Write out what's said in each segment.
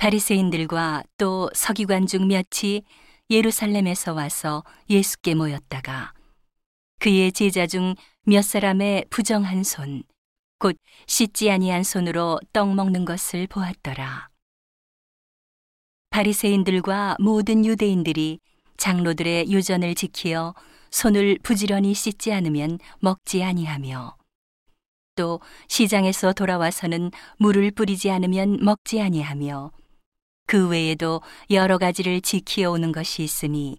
바리새인들과 또 서기관 중 몇이 예루살렘에서 와서 예수께 모였다가 그의 제자 중 몇 사람의 부정한 손, 곧 씻지 아니한 손으로 떡 먹는 것을 보았더라. 바리새인들과 모든 유대인들이 장로들의 유전을 지키어 손을 부지런히 씻지 않으면 먹지 아니하며 또 시장에서 돌아와서는 물을 뿌리지 않으면 먹지 아니하며 그 외에도 여러 가지를 지키어 오는 것이 있으니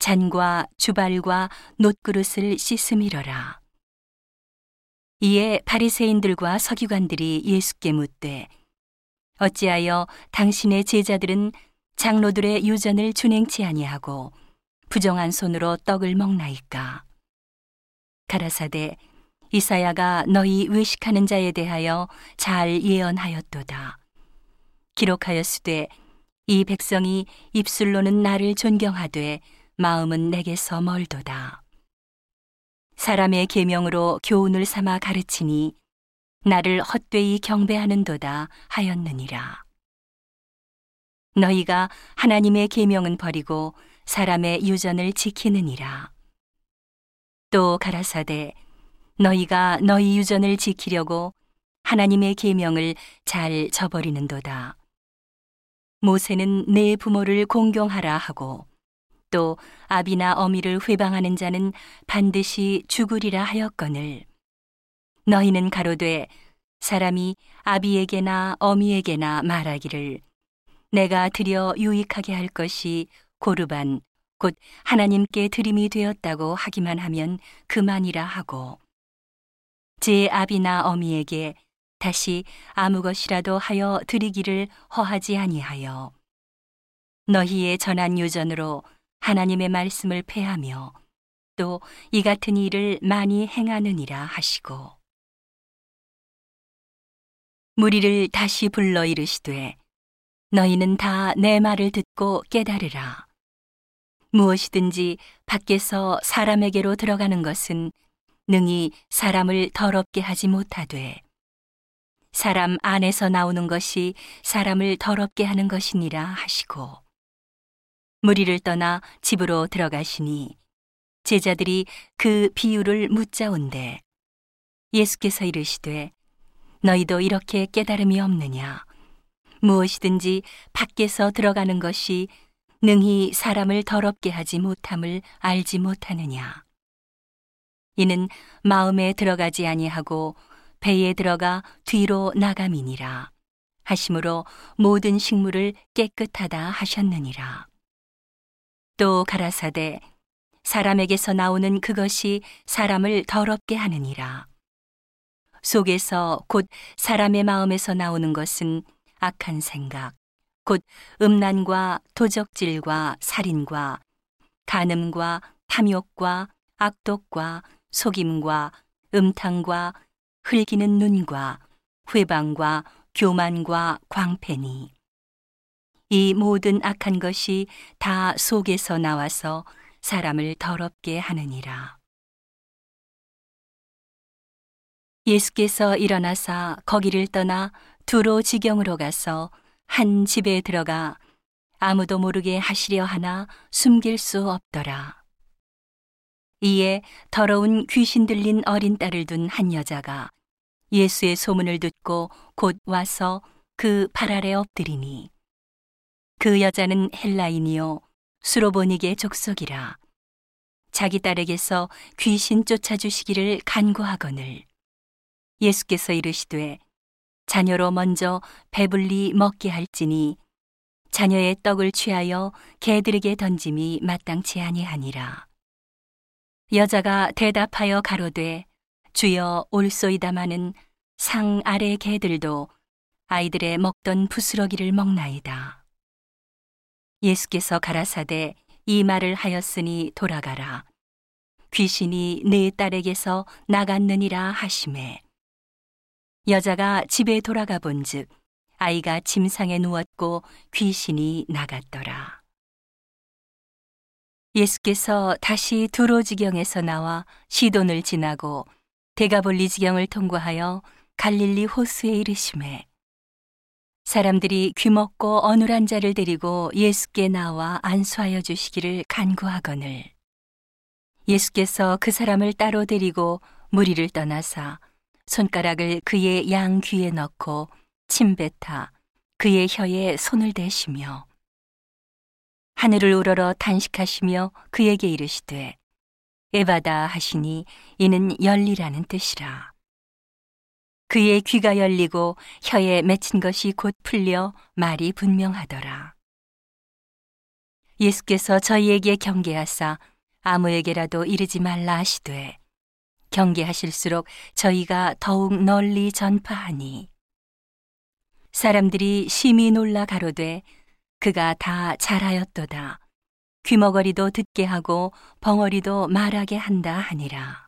잔과 주발과 놋그릇을 씻음이러라. 이에 바리새인들과 서기관들이 예수께 묻되 어찌하여 당신의 제자들은 장로들의 유전을 준행치 아니하고 부정한 손으로 떡을 먹나이까 가라사대 이사야가 너희 외식하는 자에 대하여 잘 예언하였도다 기록하였으되 이 백성이 입술로는 나를 존경하되 마음은 내게서 멀도다 사람의 계명으로 교훈을 삼아 가르치니 나를 헛되이 경배하는도다 하였느니라. 너희가 하나님의 계명은 버리고 사람의 유전을 지키느니라. 또 가라사대 너희가 너희 유전을 지키려고 하나님의 계명을 잘 저버리는도다. 모세는 내 부모를 공경하라 하고 또 아비나 어미를 회방하는 자는 반드시 죽으리라 하였거늘. 너희는 가로되 사람이 아비에게나 어미에게나 말하기를 내가 드려 유익하게 할 것이 고르반 곧 하나님께 드림이 되었다고 하기만 하면 그만이라 하고 제 아비나 어미에게 다시 아무 것이라도 하여 드리기를 허하지 아니하여 너희의 전한 유전으로 하나님의 말씀을 폐하며 또 이 같은 일을 많이 행하느니라 하시고. 무리를 다시 불러 이르시되 너희는 다 내 말을 듣고 깨달으라. 무엇이든지 밖에서 사람에게로 들어가는 것은 능히 사람을 더럽게 하지 못하되 사람 안에서 나오는 것이 사람을 더럽게 하는 것이니라 하시고. 무리를 떠나 집으로 들어가시니 제자들이 그 비유를 묻자온대 예수께서 이르시되 너희도 이렇게 깨달음이 없느냐? 무엇이든지 밖에서 들어가는 것이 능히 사람을 더럽게 하지 못함을 알지 못하느냐? 이는 마음에 들어가지 아니하고 배에 들어가 뒤로 나감이니라 하심으로 모든 식물을 깨끗하다 하셨느니라 또 가라사대 사람에게서 나오는 그것이 사람을 더럽게 하느니라. 속에서 곧 사람의 마음에서 나오는 것은 악한 생각, 곧 음란과 도적질과 살인과 간음과 탐욕과 악독과 속임과 음탕과 흘기는 눈과 회방과 교만과 광패니 이 모든 악한 것이 다 속에서 나와서 사람을 더럽게 하느니라. 예수께서 일어나사 거기를 떠나 두로 지경으로 가서 한 집에 들어가 아무도 모르게 하시려 하나 숨길 수 없더라. 이에 더러운 귀신 들린 어린 딸을 둔 한 여자가 예수의 소문을 듣고 곧 와서 그 발 아래 엎드리니 그 여자는 헬라인이요 수로보닉의 족속이라 자기 딸에게서 귀신 쫓아주시기를 간구하거늘 예수께서 이르시되 자녀로 먼저 배불리 먹게 할지니 자녀의 떡을 취하여 개들에게 던짐이 마땅치 아니하니라 여자가 대답하여 가로되 주여 올소이다마는 상 아래 개들도 아이들의 먹던 부스러기를 먹나이다. 예수께서 가라사대 이 말을 하였으니 돌아가라. 귀신이 내 딸에게서 나갔느니라 하심에 여자가 집에 돌아가 본즉 아이가 침상에 누웠고 귀신이 나갔더라. 예수께서 다시 두로 지경에서 나와 시돈을 지나고 대가볼리 지경을 통과하여 갈릴리 호수에 이르심에 사람들이 귀먹고 어눌한 자를 데리고 예수께 나와 안수하여 주시기를 간구하거늘. 예수께서 그 사람을 따로 데리고 무리를 떠나사 손가락을 그의 양 귀에 넣고 침뱉아 그의 혀에 손을 대시며 하늘을 우러러 탄식하시며 그에게 이르시되 에바다 하시니 이는 열리라는 뜻이라. 그의 귀가 열리고 혀에 맺힌 것이 곧 풀려 말이 분명하더라. 예수께서 저희에게 경계하사 아무에게라도 이르지 말라 하시되 경계하실수록 저희가 더욱 널리 전파하니 사람들이 심히 놀라 가로되 그가 다 잘하였도다. 귀머거리도 듣게 하고 벙어리도 말하게 한다 하니라.